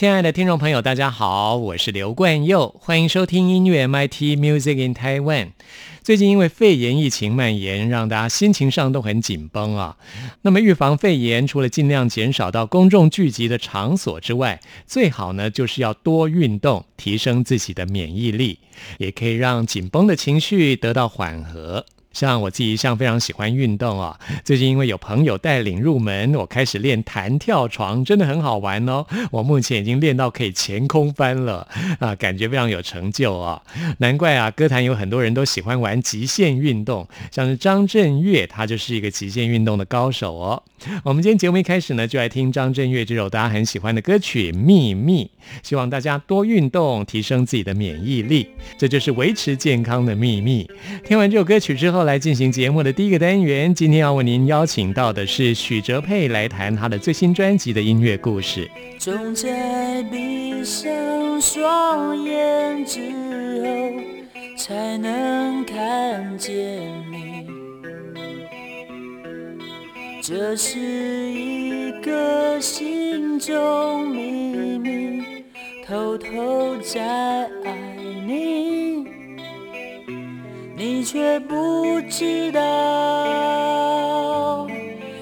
亲爱的听众朋友，大家好，我是刘冠佑，欢迎收听音乐 MIT Music in Taiwan。最近因为肺炎疫情蔓延，让大家心情上都很紧绷啊。那么预防肺炎，除了尽量减少到公众聚集的场所之外，最好呢就是要多运动，提升自己的免疫力，也可以让紧绷的情绪得到缓和。像我自己一向非常喜欢运动啊，最近因为有朋友带领入门，我开始练弹跳床，真的很好玩哦。我目前已经练到可以前空翻了啊，感觉非常有成就啊。难怪啊，歌坛有很多人都喜欢玩极限运动，像是张震岳，他就是一个极限运动的高手哦。我们今天节目一开始呢，就来听张震岳这首大家很喜欢的歌曲《秘密》，希望大家多运动，提升自己的免疫力，这就是维持健康的秘密。听完这首歌曲之后。后来进行节目的第一个单元，今天要为您邀请到的是许哲佩来谈他的最新专辑的音乐故事。总在闭上双眼之后，才能看见你。这是一个心中秘密，偷偷在爱你。你却不知道，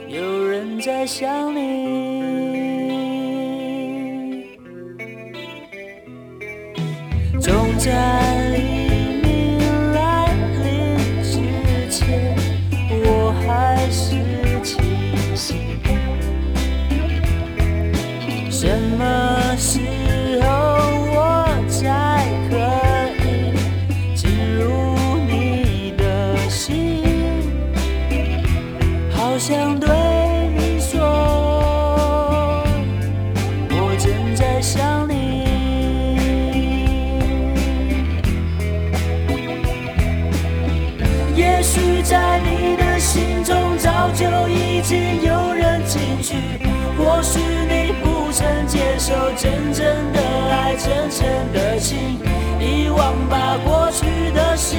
有人在想你，总在黎明来临之前，我还是清醒。什么是许在你的心中早就已经有人进去，或许你不曾接受真正的爱，真诚的心，遗忘吧过去的事，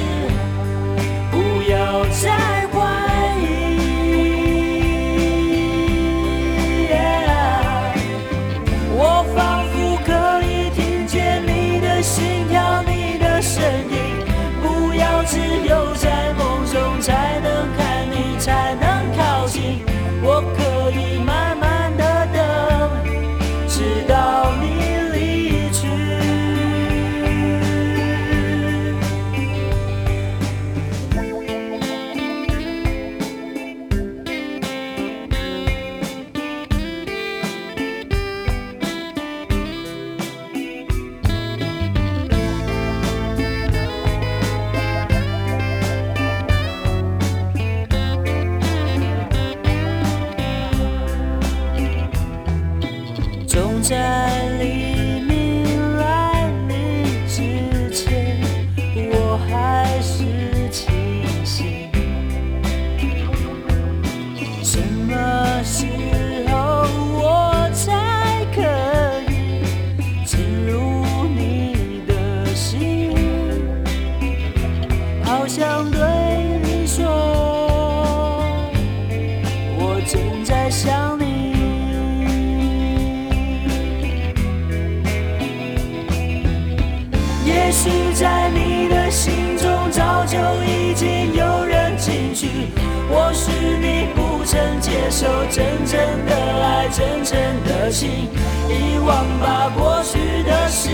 真正的爱，真正的心，遗忘吧过去的事，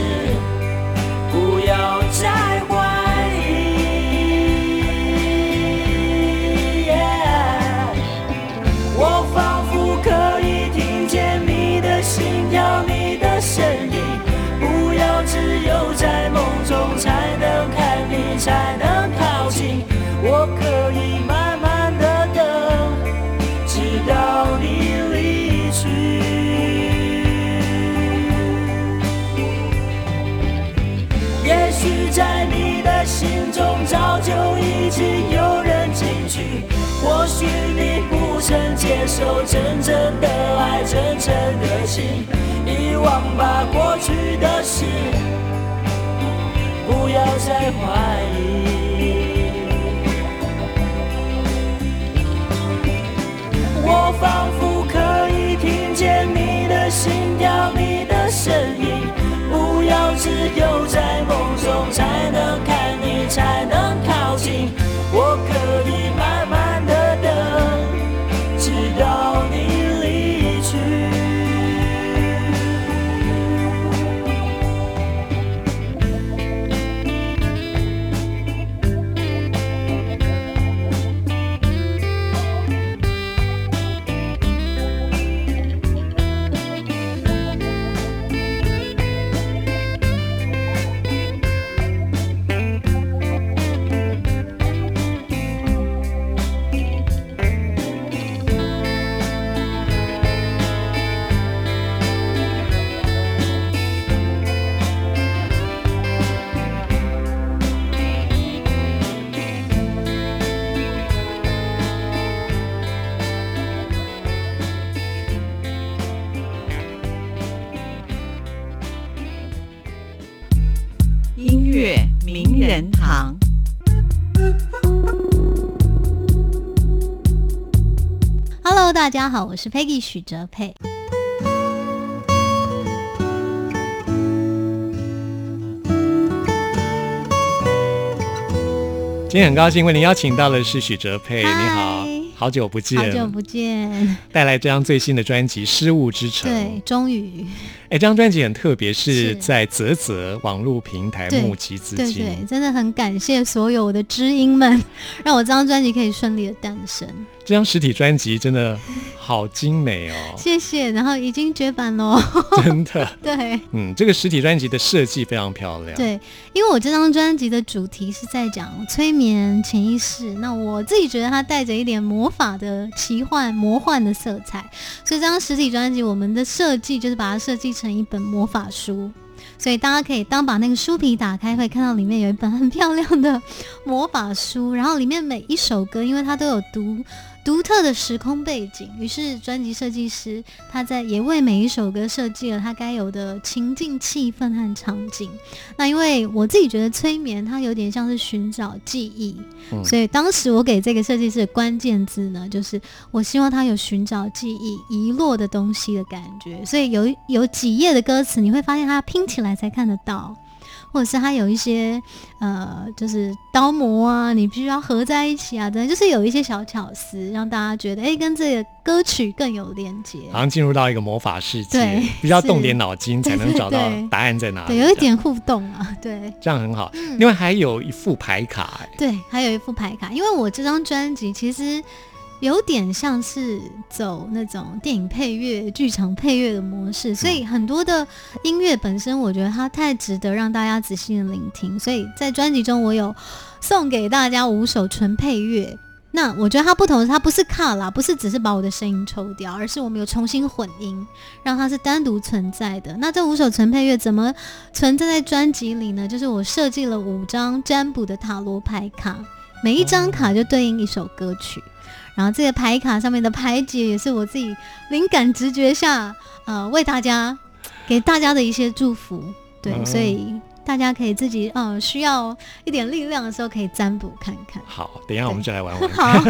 不要再怀疑。我仿佛可以听见你的心跳，你的声音，不要只有在梦中才能看你，才能靠近。我可。接受真正的爱，真正的心，遗忘吧过去的事，不要再怀疑。大家好，我是 Peggy 许哲佩。今天很高兴为您邀请到的是许哲佩，嗨你好，好久不见，好久不见，带来这张最新的专辑《失物之城》。对，终于，哎，这张专辑很特别，是是在泽泽网络平台募集资金。对对，真的很感谢所有我的知音们，让我这张专辑可以顺利的诞生，这张实体专辑真的好精美哦，谢谢。然后已经绝版喽，真的。对嗯，这个实体专辑的设计非常漂亮。，对，因为我这张专辑的主题是在讲催眠、潜意识，那我自己觉得它带着一点魔法的奇幻、魔幻的色彩，所以这张实体专辑我们的设计就是把它设计成一本魔法书。所以大家可以当把那个书皮打开，会看到里面有一本很漂亮的魔法书，然后里面每一首歌，因为它都有独独特的时空背景，于是专辑设计师他在也为每一首歌设计了他该有的情境、气氛和场景。那因为我自己觉得催眠它有点像是寻找记忆，嗯所以当时我给这个设计师的关键字呢，就是我希望他有寻找记忆遗落的东西的感觉。所以有有几页的歌词，你会发现它拼起来才看得到。或者是它有一些呃，就是刀模啊，你必须要合在一起啊，等等，就是有一些小巧思，让大家觉得哎、诶跟这个歌曲更有连接。好像进入到一个魔法世界对，比较动点脑筋才能找到 答案在哪里。对，有一点互动啊，对。这样很好。嗯另外还有一副牌卡，哎，对，还有一副牌卡，因为我这张专辑其实有点像是走那种电影配乐、剧场配乐的模式，所以很多的音乐本身，我觉得它太值得让大家仔细的聆听。所以在专辑中，我有送给大家五首纯配乐。那我觉得它不同它不是卡啦，不是只是把我的声音抽掉，而是我们有重新混音，让它是单独存在的。那这五首纯配乐怎么存在在专辑里呢？就是我设计了五张占卜的塔罗牌卡，每一张卡就对应一首歌曲。然后这个牌卡上面的牌解也是我自己灵感直觉下，呃，为大家给大家的一些祝福。对，嗯所以大家可以自己，呃，需要一点力量的时候可以占卜看看。好，等一下我们就来玩玩。好，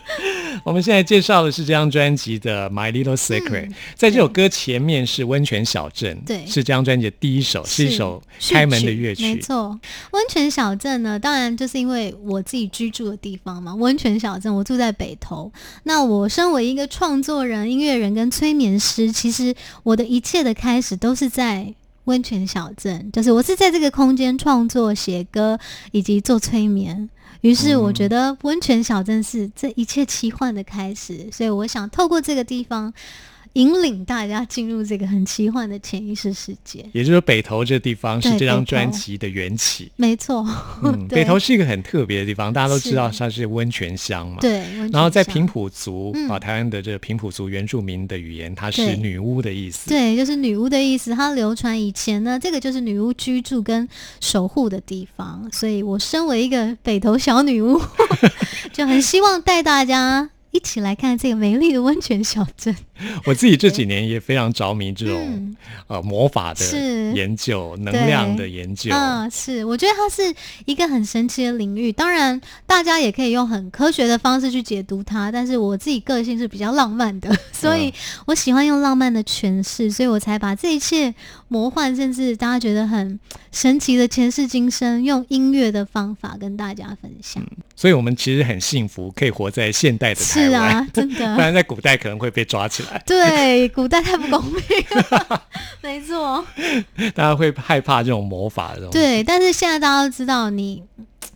我们现在介绍的是这张专辑的《My Little Secret》，在这首歌前面是《温泉小镇》，嗯对是这张专辑的第一首，是一首开门的乐曲没。错，温泉小镇呢，当然就是因为我自己居住的地方嘛，温泉小镇，我住在北投。那我身为一个创作人、音乐人跟催眠师，其实我的一切的开始都是在。温泉小镇，就是我是在这个空间创作、写歌以及做催眠。于是我觉得温泉小镇是这一切奇幻的开始，所以我想透过这个地方，引领大家进入这个很奇幻的潜意识世界。也就是北投这地方是这张专辑的缘起。没错，嗯，北投是一个很特别的地方，大家都知道它是温泉乡嘛。。对，然后在平埔族、嗯啊，台湾的这个平埔族原住民的语言，它是女巫的意思。对，就是女巫的意思。它流传以前呢，这个就是女巫居住跟守护的地方。所以我身为一个北投小女巫，就很希望带大家一起来看这个美丽的温泉小镇。我自己这几年也非常着迷这种、嗯呃魔法的研究、能量的研究。嗯，是，我觉得它是一个很神奇的领域。当然，大家也可以用很科学的方式去解读它，但是我自己个性是比较浪漫的，所以我喜欢用浪漫的诠释，所以我才把这一切魔幻，甚至大家觉得很神奇的前世今生，用音乐的方法跟大家分享。所以我们其实很幸福，可以活在现代的台湾。是啊，真的不。然在古代可能会被抓起来，对，古代太不公平了，没错。大家会害怕这种魔法的东西。对，但是现在大家都知道你，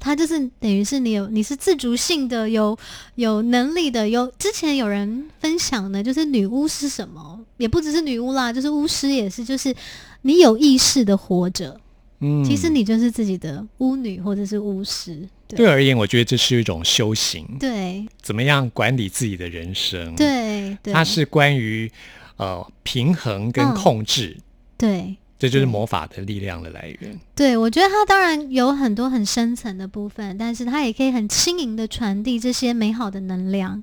他就是等于是你有你是自主性的，有有能力的。有之前有人分享的，就是女巫是什么，也不只是女巫啦，就是巫师也是，就是你有意识的活着，嗯其实你就是自己的巫女或者是巫师。对我而言，我觉得这是一种修行，对怎么样管理自己的人生。，对对，它是关于呃平衡跟嗯控制，对。这就是魔法的力量的来源。对，我觉得它当然有很多很深层的部分，但是它也可以很轻盈的传递这些美好的能量，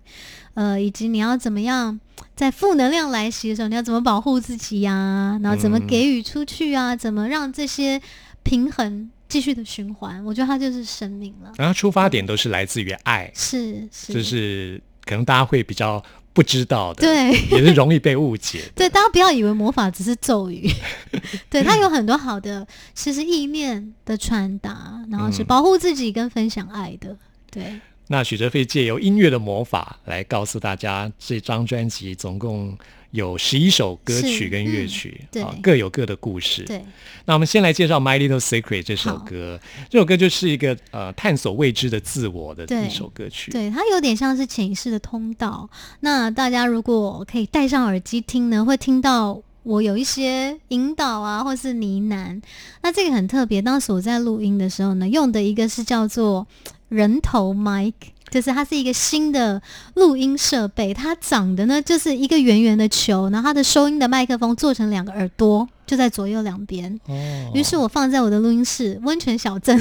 呃，以及你要怎么样在负能量来袭的时候，你要怎么保护自己呀、然后怎么嗯给予出去啊，怎么让这些平衡继续的循环，我觉得它就是生命了。然后出发点都是来自于爱，是是，就是可能大家会比较不知道的，，对。也是容易被误解。对，大家不要以为魔法只是咒语，对，它有很多好的，其实意念的传达，然后是嗯保护自己跟分享爱的，对。那许哲飞借由音乐的魔法来告诉大家，这张专辑总共有十一首歌曲跟乐嗯曲，对啊，各有各的故事。对，那我们先来介绍《My Little Secret》这首歌，这首歌就是一个呃探索未知的自我的一首歌曲。对，它有点像是潜意识的通道。那大家如果可以戴上耳机听呢，会听到我有一些引导啊，或是呢喃。那这个很特别，当时我在录音的时候呢，用的一个是叫做人头 mic。就是它是一个新的录音设备，它长得呢就是一个圆圆的球，然后它的收音的麦克风做成两个耳朵，就在左右两边。哦于是我放在我的录音室温泉小镇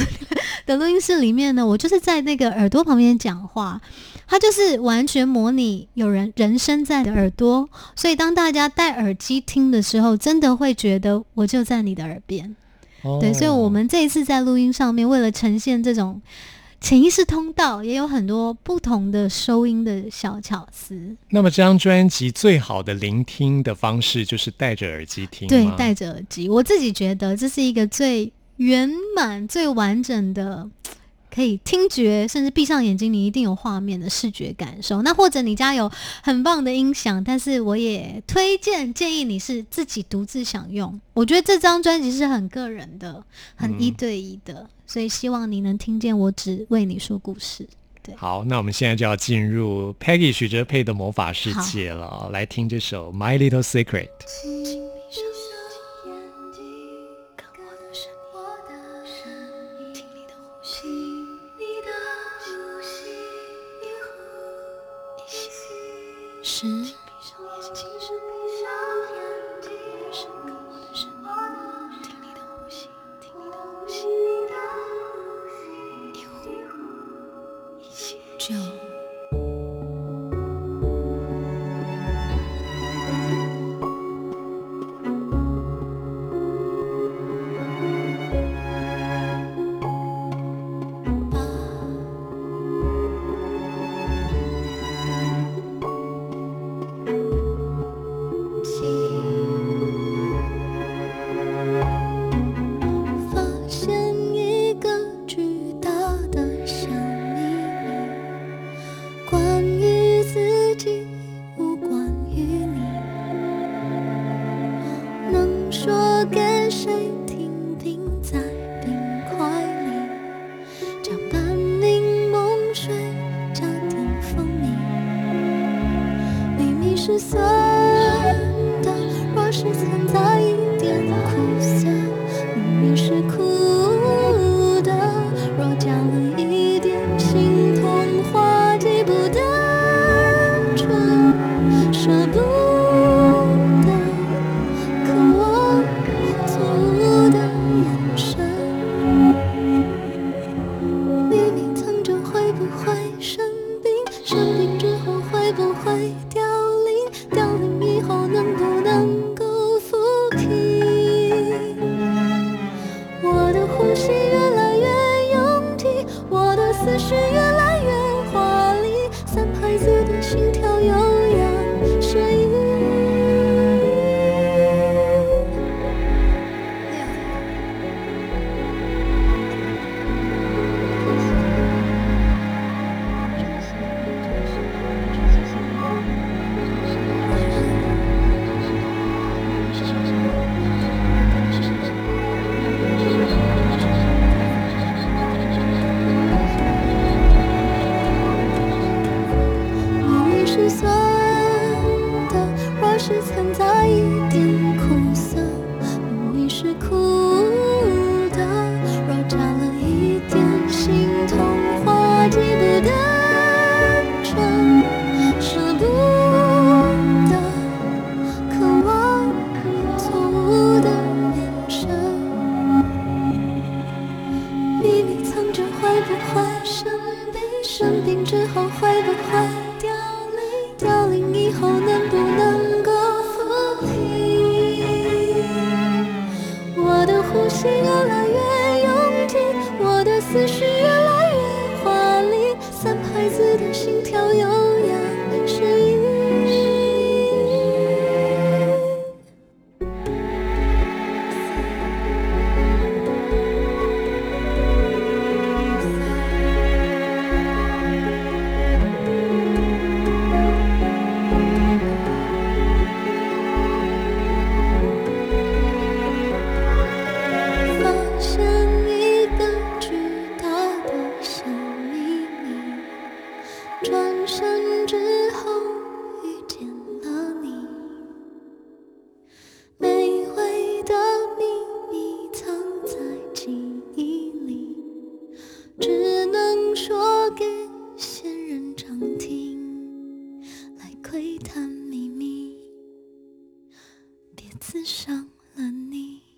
的录音室里面呢，我就是在那个耳朵旁边讲话，它就是完全模拟有人人声在你的耳朵，所以当大家戴耳机听的时候，真的会觉得我就在你的耳边。哦对，所以我们这一次在录音上面，为了呈现这种潜意识通道，也有很多不同的收音的小巧思。那么这张专辑最好的聆听的方式就是戴着耳机听吗，对戴着耳机，我自己觉得这是一个最圆满、最完整的，可以听觉，甚至闭上眼睛，你一定有画面的视觉感受。那或者你家有很棒的音响，但是我也推荐建议你是自己独自享用。我觉得这张专辑是很个人的，很一对一的，所以希望你能听见我只为你说故事。好，那我们现在就要进入 Peggy 许哲佩的魔法世界了，来听这首《My Little Secret》。十闭上眼睛闭上眼睛我的我的声音听你的呼吸听你的呼吸一呼一吸只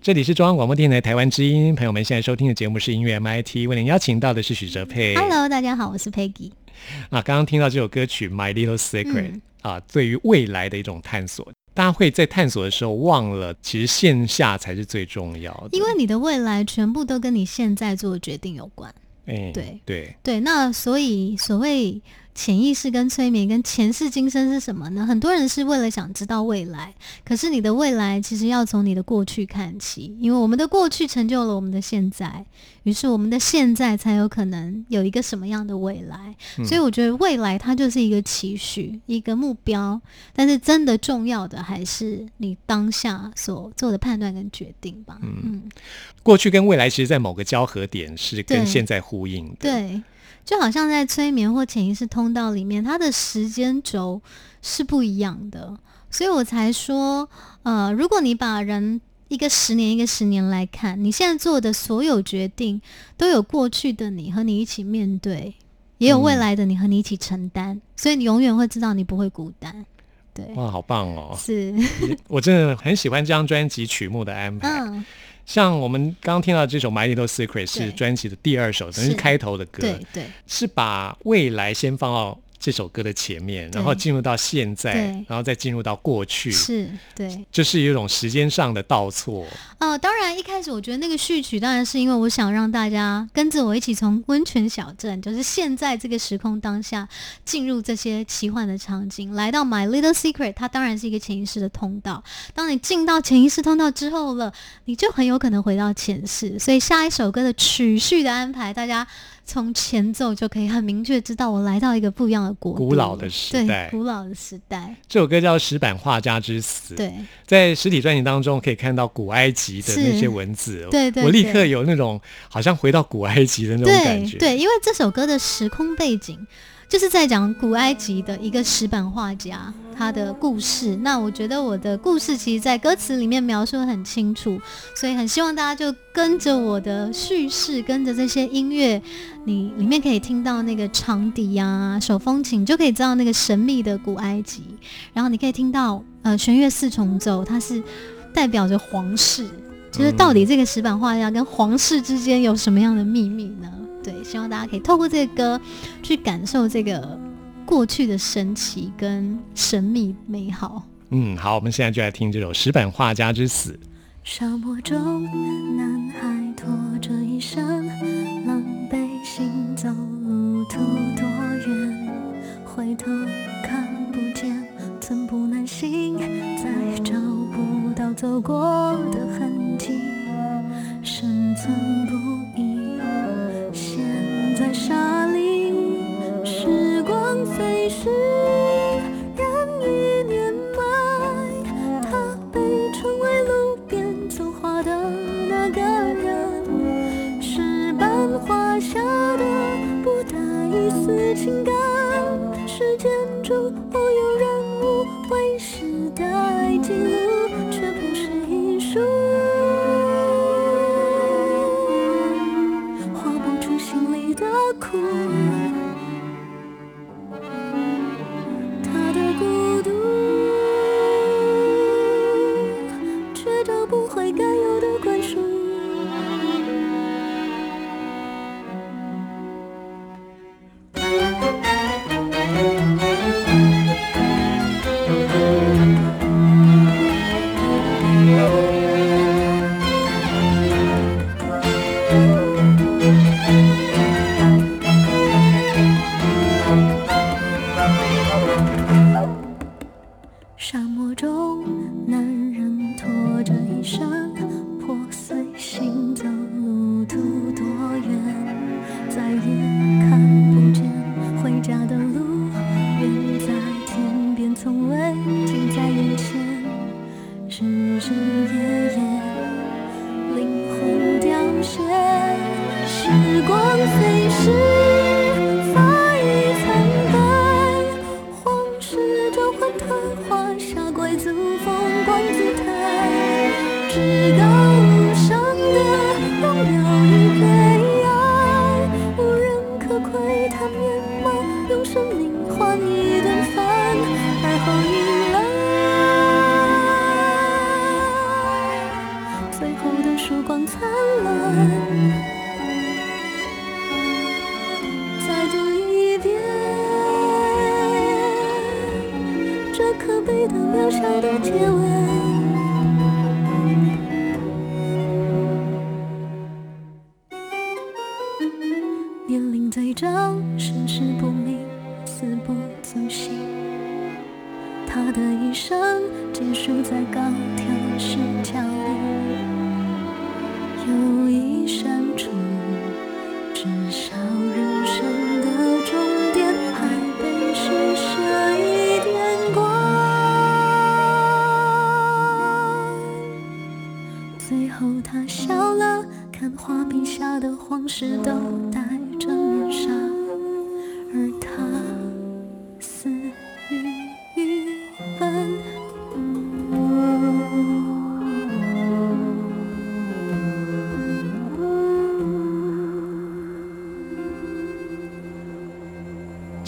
这里是中央广播电台台湾之音，朋友们现在收听的节目是音乐 MIT，为您邀请到的是许哲佩。Hello，大家好，我是 Peggy。啊，刚刚听到这首歌曲《My Little Secret、嗯啊，对于未来的一种探索，大家会在探索的时候忘了，其实线下才是最重要的。因为你的未来全部都跟你现在做的决定有关。哎，对对，对，那所以所谓潜意识跟催眠跟前世今生是什么呢？很多人是为了想知道未来，可是你的未来其实要从你的过去看起，因为我们的过去成就了我们的现在，于是我们的现在才有可能有一个什么样的未来。所以我觉得未来它就是一个期许，一个目标，但是真的重要的还是你当下所做的判断跟决定吧。嗯过去跟未来其实，在某个交合点是跟现在呼应的。，对，就好像在催眠或潜意识通道里面，它的时间轴是不一样的，所以我才说，呃，如果你把人一个十年一个十年来看，你现在做的所有决定，都有过去的你和你一起面对，也有未来的你和你一起承担，所以你永远会知道你不会孤单。对，哇，好棒哦！是，我真的很喜欢这张专辑曲目的安排。像我们刚刚听到这首《My Little Secret》是专辑的第二首，等于开头的歌。对对。是把未来先放到这首歌的前面，然后进入到现在，然后再进入到过去，是，对。就是有一种时间上的倒错。呃，当然，一开始我觉得那个序曲当然是因为我想让大家跟着我一起从温泉小镇，就是现在这个时空当下，进入这些奇幻的场景，来到 My Little Secret，它当然是一个潜意识的通道。当你进到潜意识通道之后了，你就很有可能回到前世。所以下一首歌的曲序的安排，大家从前奏就可以很明确知道我来到一个不一样的国，古老的时代。对，古老的时代，这首歌叫《石板画家之死》，对。在实体专辑当中可以看到古埃及的那些文字，对对我立刻有那种好像回到古埃及的那种感觉。对对，因为这首歌的时空背景就是在讲古埃及的一个石板画家他的故事。那我觉得我的故事其实，在歌词里面描述得很清楚，所以很希望大家就跟着我的叙事，跟着这些音乐，你里面可以听到那个长笛呀、手风琴，就可以知道那个神秘的古埃及。然后你可以听到呃弦乐四重奏，它是代表着皇室。就是到底这个石板画家跟皇室之间有什么样的秘密呢？对，希望大家可以透过这个歌去感受这个过去的神奇跟神秘美好。嗯，好，我们现在就来听这首《石板画家之死》。沙漠中，男孩拖着一身狼狈行走，路途多远？回头看不见，寸步难行，再找不到走过的痕迹，生存不沙砾，时光飞逝，人已年迈。他被称为路边走画的那个人，石板画下的不带一丝情感，是建筑或有人物为时代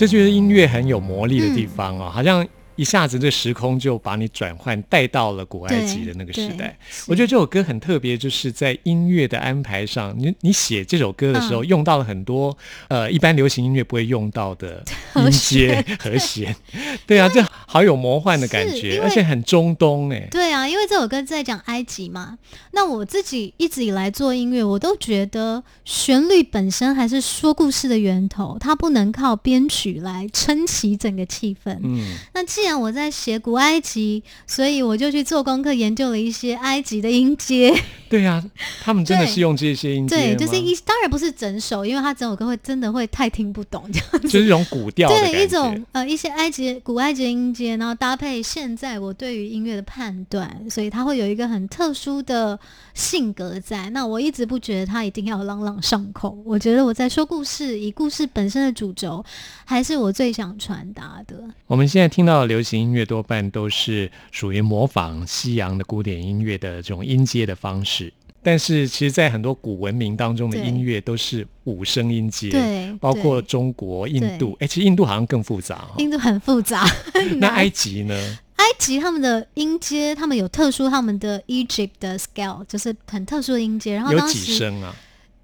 这就是音乐很有魔力的地方哦，好像一下子这时空就把你转换带到了古埃及的那个时代。我觉得这首歌很特别，就是在音乐的安排上，你你写这首歌的时候，嗯用到了很多呃一般流行音乐不会用到的音 阶和弦。对啊，这好有魔幻的感觉，而且很中东哎。对啊，因为这首歌在讲埃及嘛。那我自己一直以来做音乐，我都觉得旋律本身还是说故事的源头，它不能靠编曲来撑起整个气氛。嗯，那既然我在写古埃及，所以我就去做功课，研究了一些埃及的音阶。对啊，他们真的是用这些音阶就是一，当然不是整首，因为他整首歌会真的会太听不懂这样子。就是一种古调。对一种呃一些埃及古埃及音阶，然后搭配现在我对于音乐的判断，所以他会有一个很特殊的性格在。那我一直不觉得他一定要朗朗上口，我觉得我在说故事，以故事本身的主轴，还是我最想传达的。我们现在听到的流行音乐多半都是属于模仿西洋的古典音乐的这种音阶的方式，但是其实，在很多古文明当中的音乐都是五声音阶，对包括中国、印度，哎，其实印度好像更复杂哈、印度很复杂，那埃及呢？埃及他们的音阶，他们有特殊他们的 Egypt 的 scale，就是很特殊的音阶。然后有几声啊？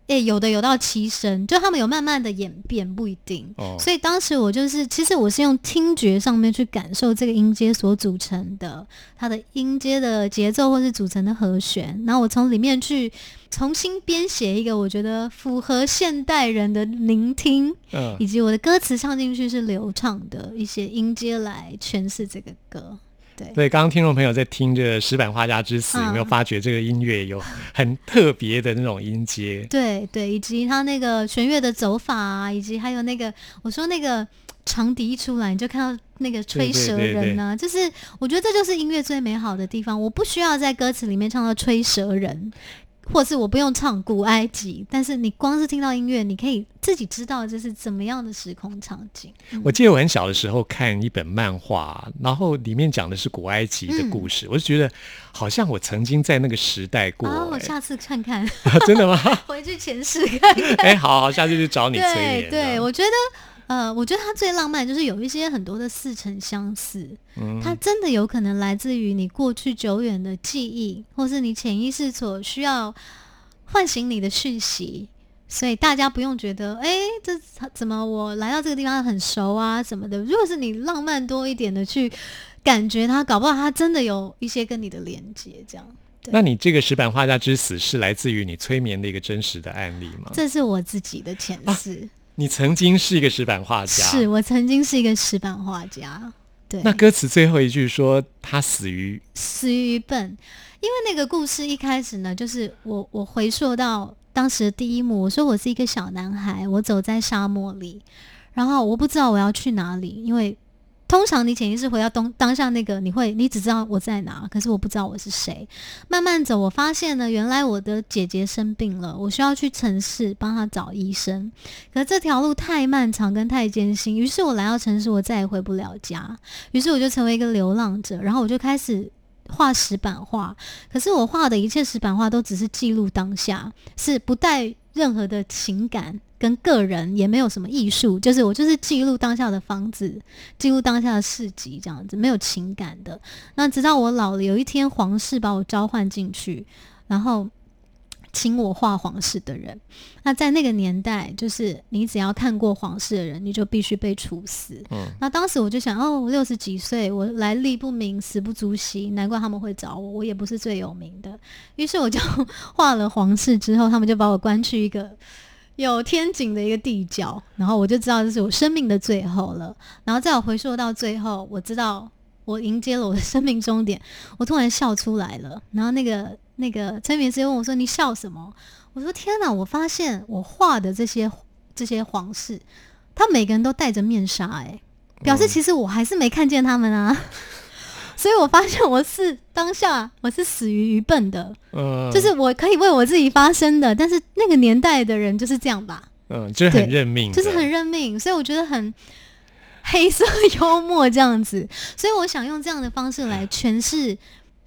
诶、有的有到七声，就他们有慢慢的演变，不一定。哦，所以当时我就是，其实我是用听觉上面去感受这个音阶所组成的，它的音阶的节奏或是组成的和弦，然后我从里面去重新编写一个我觉得符合现代人的聆听，嗯，以及我的歌词唱进去是流畅的一些音阶来诠释这个歌。对，所以刚刚听众朋友在听着《石板画家之死》，嗯有没有发觉这个音乐有很特别的那种音阶？对对，以及他那个弦乐的走法啊，以及还有那个我说那个长笛一出来，你就看到那个吹蛇人呢、就是我觉得这就是音乐最美好的地方。我不需要在歌词里面唱到吹蛇人，或是我不用唱古埃及，但是你光是听到音乐，你可以自己知道这是怎么样的时空场景。我记得我很小的时候看一本漫画，然后里面讲的是古埃及的故事，我就觉得好像我曾经在那个时代过、啊，我哎下次看看，真的吗？回去前世看看。哎、好好，下次去找你催对眠。对，我觉得。呃，我觉得它最浪漫就是有一些很多的似曾相识，嗯它真的有可能来自于你过去久远的记忆，或是你潜意识所需要唤醒你的讯息。所以大家不用觉得，哎、这怎么我来到这个地方很熟啊什么的。如果是你浪漫多一点的去感觉它，搞不好它真的有一些跟你的连接，这样。那你这个石板画家之死是来自于你催眠的一个真实的案例吗？这是我自己的前世，你曾经是一个石板画家，是我曾经是一个石板画家。对，那歌词最后一句说他死于死于笨，因为那个故事一开始呢，就是我我回溯到当时的第一幕，我说我是一个小男孩，我走在沙漠里，然后我不知道我要去哪里，因为通常你潜意识回到当当下那个，你会你只知道我在哪，可是我不知道我是谁。慢慢走，我发现呢，原来我的姐姐生病了，我需要去城市帮她找医生。可这条路太漫长跟太艰辛，于是我来到城市，我再也回不了家。于是我就成为一个流浪者，然后我就开始画石板画。可是我画的一切石板画都只是记录当下，是不带任何的情感跟个人，也没有什么艺术，就是我就是记录当下的房子，记录当下的市集这样子，没有情感的。那直到我老了，有一天皇室把我召唤进去，然后。请我画皇室的人，那在那个年代，就是你只要看过皇室的人，你就必须被处死。嗯，那当时我就想，哦，我六十几岁，我来历不明，死不足惜，难怪他们会找我，我也不是最有名的。于是我就 画了皇室之后，他们就把我关去一个有天井的一个地角，然后我就知道这是我生命的最后了。然后在我回溯到最后，我知道我迎接了我的生命终点，我突然笑出来了。然后那个那个催眠师问我说：“你笑什么？”我说：“天哪！我发现我画的这些这些皇室，他每个人都戴着面纱、欸，表示其实我还是没看见他们啊。所以我发现我是当下我是死于愚笨的，嗯，就是我可以为我自己发声的，但是那个年代的人就是这样吧，嗯，就是很认命，就是很认命，所以我觉得很黑色幽默这样子，所以我想用这样的方式来诠释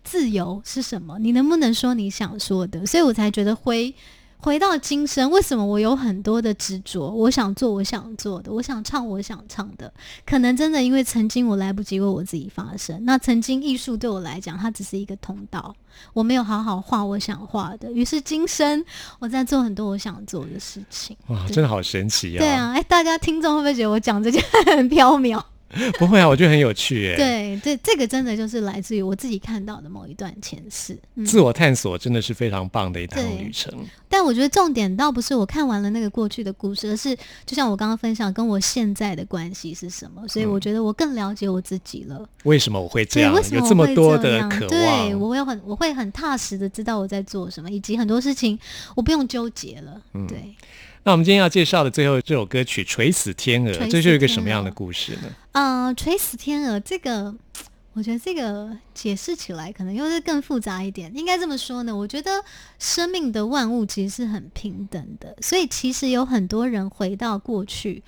自由是什么，你能不能说你想说的？所以我才觉得回回到今生，为什么我有很多的执着？我想做我想做的，我想唱我想唱的，可能真的因为曾经我来不及为我自己发声，那曾经艺术对我来讲，它只是一个通道，我没有好好画我想画的，于是今生我在做很多我想做的事情。哇，真的好神奇啊！对，啊，哎，大家听众会不会觉得我讲这件很 缥缈？不会啊，我觉得很有趣耶。，对，这这个真的就是来自于我自己看到的某一段前世。嗯，自我探索真的是非常棒的一趟旅程。但我觉得重点倒不是我看完了那个过去的故事，而是就像我刚刚分享，跟我现在的关系是什么。所以我觉得我更了解我自己了。为什么我会这，样？为什么有这么多的渴望对，我会很我会很踏实的知道我在做什么，以及很多事情我不用纠结了。嗯对。那我们今天要介绍的最后这首歌曲《垂死天鹅这是一个什么样的故事呢？呃，垂死天鹅这个，我觉得这个解释起来可能又是更复杂一点。应该这么说呢，我觉得生命的万物其实是很平等的，所以其实有很多人回到过去。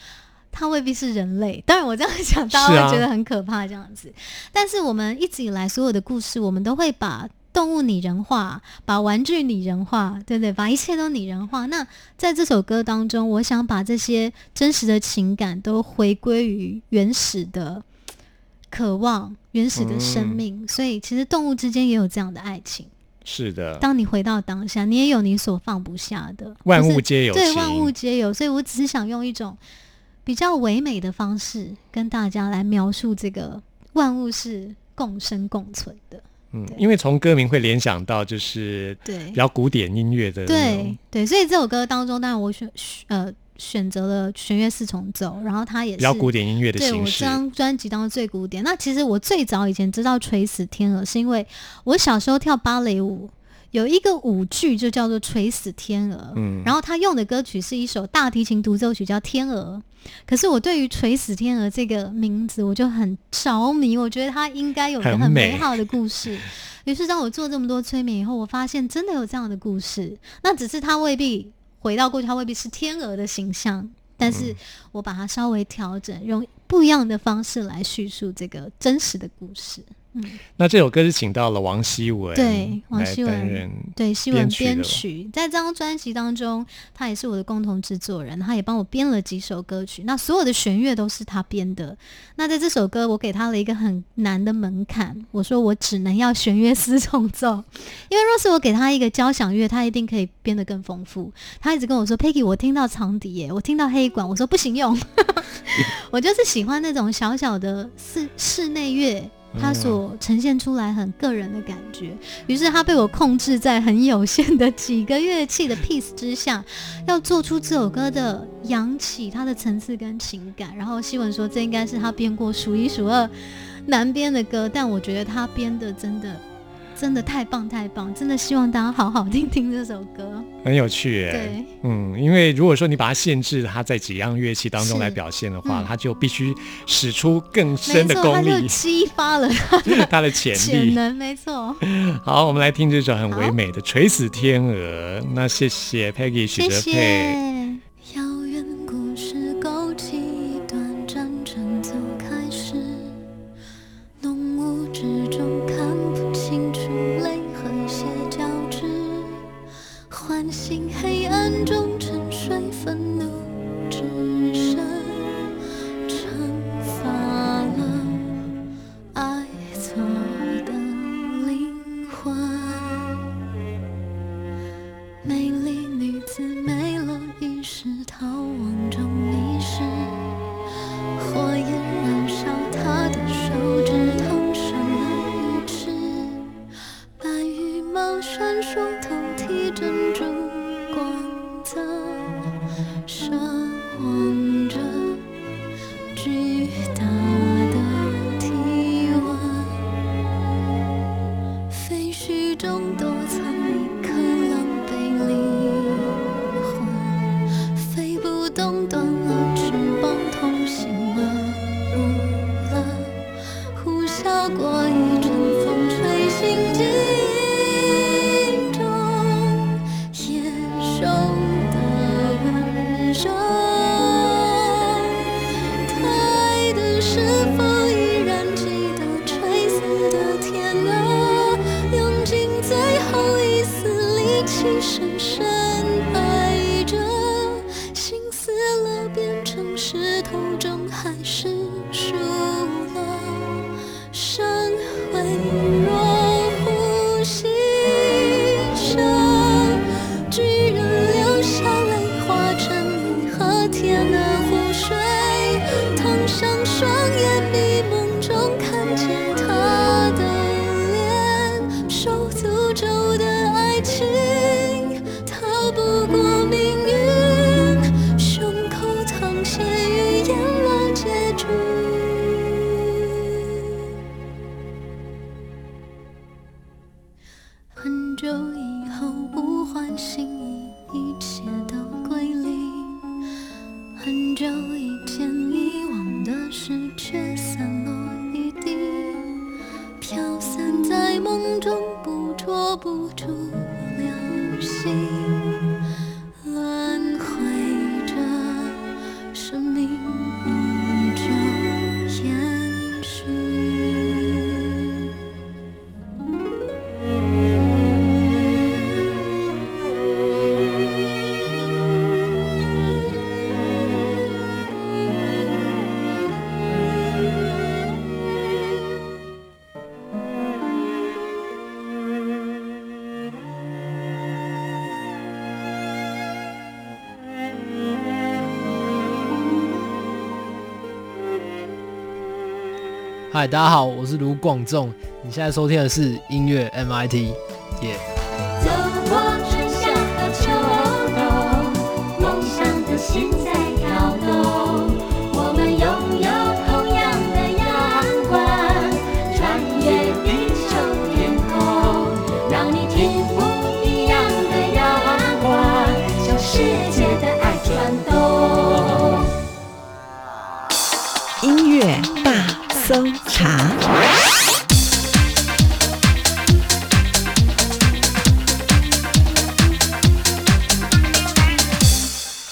他未必是人类，当然我这样讲，大家会觉得很可怕这样子。但是我们一直以来所有的故事，我们都会把动物拟人化，把玩具拟人化，对不对？把一切都拟人化。那在这首歌当中，我想把这些真实的情感都回归于原始的渴望、原始的生嗯命。所以，其实动物之间也有这样的爱情。是的，当你回到当下，你也有你所放不下的，万物皆有，对，万物皆有。所以我只是想用一种比较唯美的方式跟大家来描述这个万物是共生共存的。对，嗯因为从歌名会联想到就是对比，较古典音乐的那对种，对，所以这首歌当中，当然我选呃选择了弦乐四重奏，然后它也是比较古典音乐的对我这。张专辑当中最古典。那其实我最早以前知道《垂死天鹅》，是因为我小时候跳芭蕾舞，有一个舞剧就叫做《垂死天鹅》，嗯然后他用的歌曲是一首大提琴独奏曲，叫《天鹅》。可是我对于“垂死天鹅”这个名字，我就很着迷，我觉得它应该有一个很很美美好的故事。于是当我做这么多催眠以后，我发现真的有这样的故事，那只是它未必回到过去，它未必是天鹅的形象，但嗯是我把它稍微调整，用不一样的方式来叙述这个真实的故事。嗯，那这首歌是请到了王希文对王希文对，希文编编曲在这张专辑当中，他也是我的共同制作人，他也帮我编了几首歌曲，那所有的弦乐都是他编的。那在这首歌，我给他了一个很难的门槛，我说我只能要弦乐四重奏，因为若是我给他一个交响乐，他一定可以编得更丰富。他一直跟我说，Peggy，我听到长笛耶，我听到黑管，我说不行用，我就是喜欢那种小小的室室内乐。他所呈现出来很个人的感觉，于是他被我控制在很有限的几个乐器的 piece 之下，要做出这首歌的扬起它的层次跟情感。然后希文说，这应该是他编过数一数二难编的歌，但我觉得他编的真的真的太棒太棒，真的希望大家好好听听这首歌。很有趣耶。对，嗯，因为如果说你把它限制它在几样乐器当中来表现的话，嗯它就必须使出更深的错，它就功力，激发了他 它的潜力。潜能，没错。好，我们来听这首很唯美的《垂死天鹅》。那谢谢 Peggy 许谢哲佩。深深嗨，大家好，我是卢广仲。你现在收听的是音乐 MIT，耶、走搜查。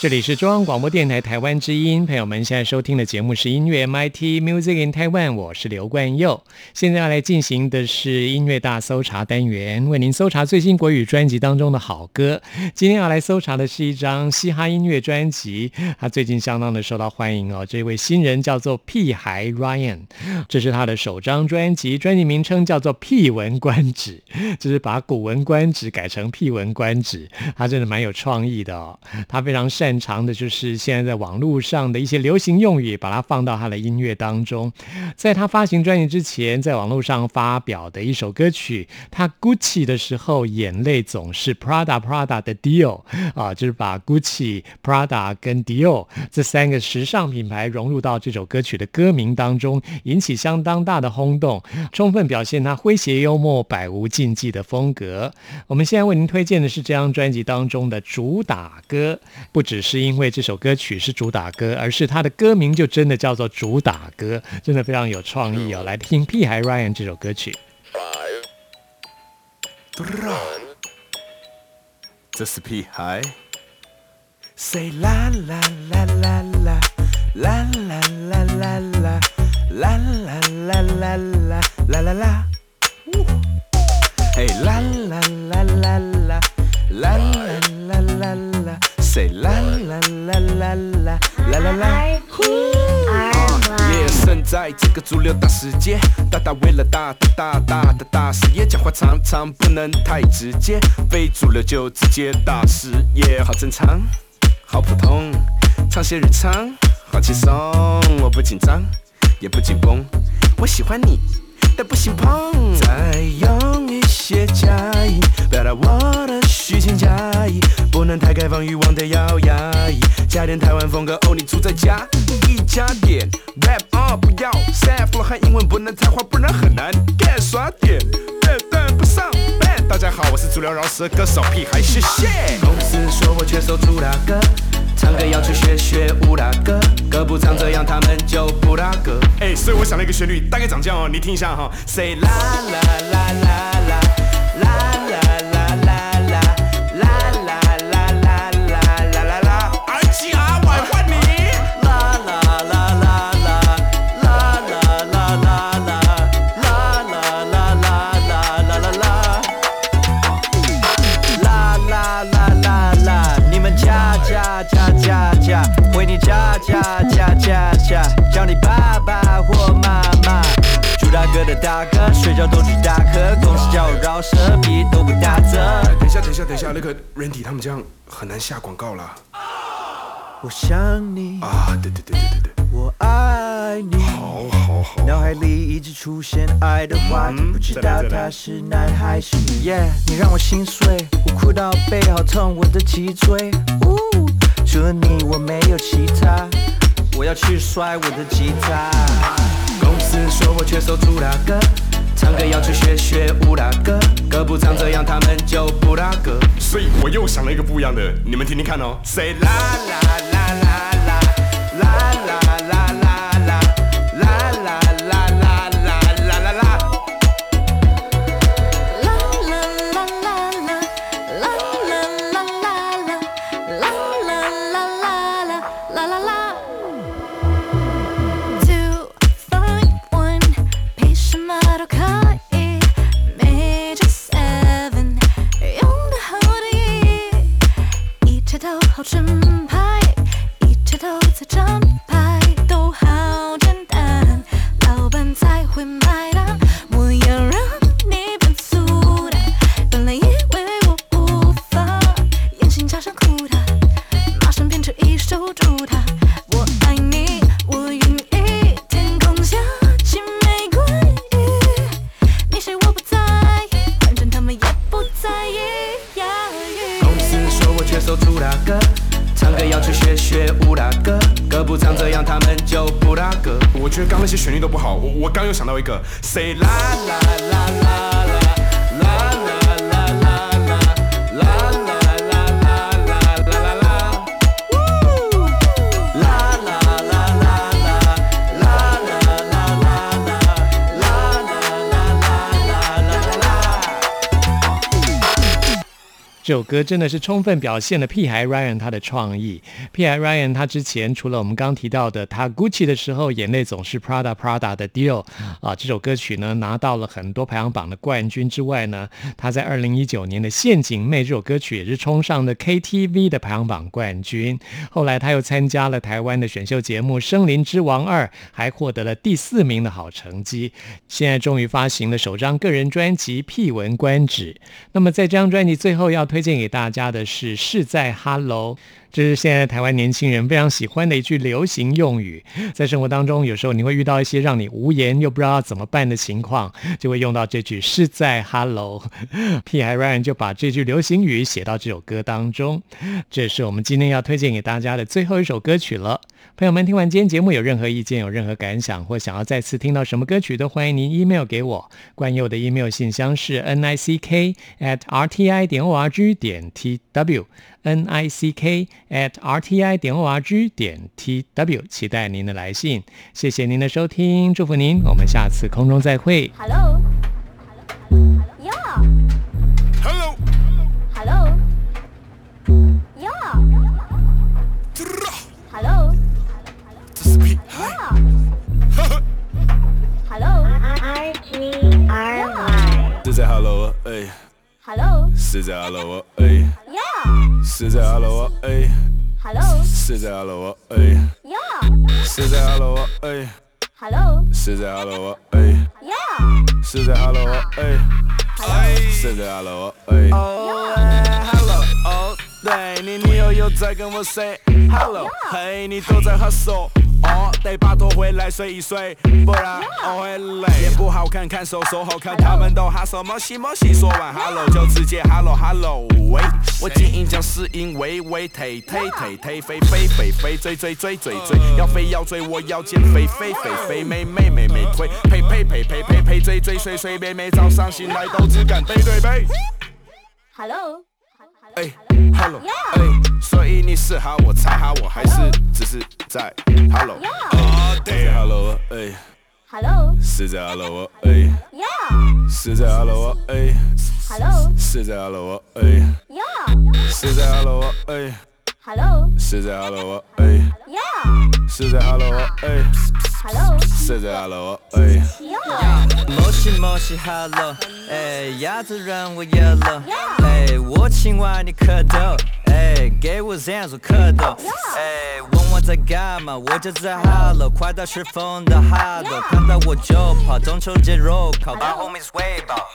这里是中央广播电台台湾之音，朋友们现在收听的节目是音乐 MIT Music in Taiwan，我是刘冠佑。现在要来进行的是音乐大搜查单元，为您搜查最新国语专辑当中的好歌。今天要来搜查的是一张嘻哈音乐专辑，它最近相当的受到欢迎哦。这位新人叫做屁孩 Ryan，这是他的首张专辑，专辑名称叫做《屁文观止》，就是把古文观止改成屁文观止，他真的蛮有创意的哦。他非常擅擅长的就是现在在网络上的一些流行用语，把它放到他的音乐当中。在他发行专辑之前，在网络上发表的一首歌曲，他 Gucci 的时候，眼泪总是 Prada Prada 的 Dior 啊，就是把 Gucci、Prada 跟 Dior 这三个时尚品牌融入到这首歌曲的歌名当中，引起相当大的轰动，充分表现他诙谐幽默、百无禁忌的风格。我们现在为您推荐的是这张专辑当中的主打歌，不止只是因为这首歌曲是主打歌，而是它的歌名就真的叫做主打歌，真的非常有创意哦。来听《屁孩 Ryan》这首歌曲。这是屁孩。Say la la la la la la la la la la la la la la la la la la. Hey la la la la la la la la la la. Say la la la la la la la. 也身在这个主流大世界，大大为了大大大大的大事业，讲话常常不能太直接，非主流就直接大事业，好正常，好普通，唱些日常，好轻松，我不紧张，也不紧绷，我喜欢你，但不兴碰，再用一些假意能太开放，欲望得要压抑，加点台湾风格，哦，你住在家。一加点 rap 啊，不要 sample 和英文不能太花，不然很难 get 耍点，但但不上 band。大家好，我是主流饶舌歌手屁孩，谢谢。公司说我缺首主打歌，唱歌要去学学武打歌，歌不唱这样他们就不打歌。哎，所以我想了一个旋律，大概长这样哦，你听一下哈。Say la la la la la la 的大哥，睡觉都去大喝，公司叫我饶舌，屁都不打折。等一下，等一下，等一下，那个 Randy 他们这样很难下广告啦。我想你，啊，对对对对对对，我爱你。好好好。脑海里一直出现爱的话题，不知道他是男还是女。Yeah，你让我心碎，我哭到背好痛，我的脊椎。呜，除了你我没有其他，我要去摔我的吉他。主打歌，唱歌要去学学武打歌，歌不唱这样他们就不打歌。所以我又想了一个不一样的，你们听听看哦。Say la la la la la，Say 这首歌真的是充分表现了屁孩 Ryan 他的创意。屁孩 Ryan 他之前除了我们刚提到的他 Gucci 的时候眼泪总是 Prada Prada 的 Deal 啊，这首歌曲呢拿到了很多排行榜的冠军之外呢，他在二零一九年的《陷阱妹》这首歌曲也是冲上了 KTV 的排行榜冠军。后来他又参加了台湾的选秀节目《森林之王二》，还获得了第四名的好成绩。现在终于发行了首张个人专辑《屁闻观止》。那么在这张专辑最后要推推荐给大家的是《是在 Hello》这是现在台湾年轻人非常喜欢的一句流行用语。在生活当中，有时候你会遇到一些让你无言又不知道怎么办的情况，就会用到这句“是在 Hello”。屁孩 Ryan 就把这句流行语写到这首歌当中。这是我们今天要推荐给大家的最后一首歌曲了。朋友们，听完今天节目有任何意见、有任何感想，或想要再次听到什么歌曲，都欢迎您 email 给我。关佑的 email 信箱是 n i c k at r t i 点 o r g 点 t w n i c k at r t i 点 o r g 点 t w，期待您的来信。谢谢您的收听，祝福您，我们下次空中再会。Hello. Yeah. Hello，Hello. Yeah. Hello. 这是在 Hello 啊，哎，Hello. 是在 Hello 是在 Hello 啊，在跟我 say Hello，嘿，你都在 hustle。哦，得把头回来睡一睡，不然我会累。脸不好看，看手手好看，他们都哈手毛细毛细。说完 hello 就直接 hello hello 喂，我静音讲是因为喂忒忒忒忒肥肥肥肥追追追追追，要肥要追我要减肥肥肥肥美美美美腿，呸呸呸呸呸呸追追睡睡每每早上醒来都只敢背对背。Hello. 哎，hello，哎，所以你是哈我猜哈我，还是只是在 hello？哎，，hello，哎，Hello. 是在 hello，哎，Yeah. 是在 hello，哎，Hello. 是在 hello，哎，Yeah. 是在 hello，哎，Hello. 是在 hello，哎，Yeah. 是在 hello，哎，Hello. 是在 hello，哎。Yeah. 摩西摩西，Hello，哎，鸭子让我 yellow，哎，我青蛙你蝌蚪，哎，给我这样做蝌蚪，哎，问我在干嘛，我就在 Hello，快到时风的 Hello，看到我就跑，中秋节肉烤，把 homies 喂饱，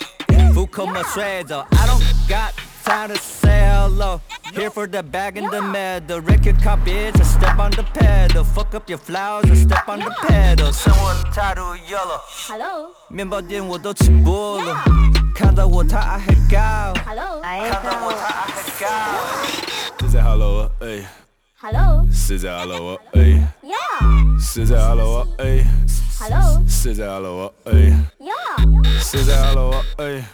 虎口没睡着，I don't got time to say hello。Here for the bag in the middle, wreck your car, bitch. I step on the pedal, fuck up your flowers, I step on the pedal. 生活的态度 yellow。 Hello. 面包店我都吃过了，看到我他爱很高， Hello. 看到我他爱很高。是在 hello，哎， Hello. 是在 hello，哎， Yeah. 是在 hello，哎， Hello. 是在 hello，哎， Yeah. 是在 hello，哎，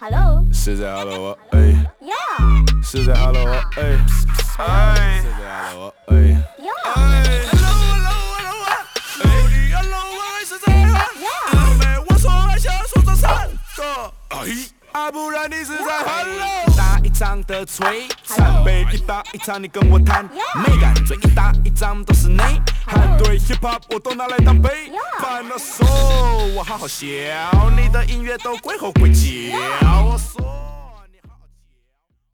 Hello. 是在 hello，哎。Yeah. 是在 hello 啊，哎，哎，是在 hello 啊，哎，Yeah. 哎，hello hello hello 啊，哎，你 hello 啊，还是在喊？没我说还想说这三个，哎，啊，不然你是在 hello？打一场的璀璨，被一打一场，你跟我谈。美感，觉一打一张都是你，还，对 hip hop 我都拿来当杯，犯了，手我好好笑，你的音乐都鬼吼鬼叫。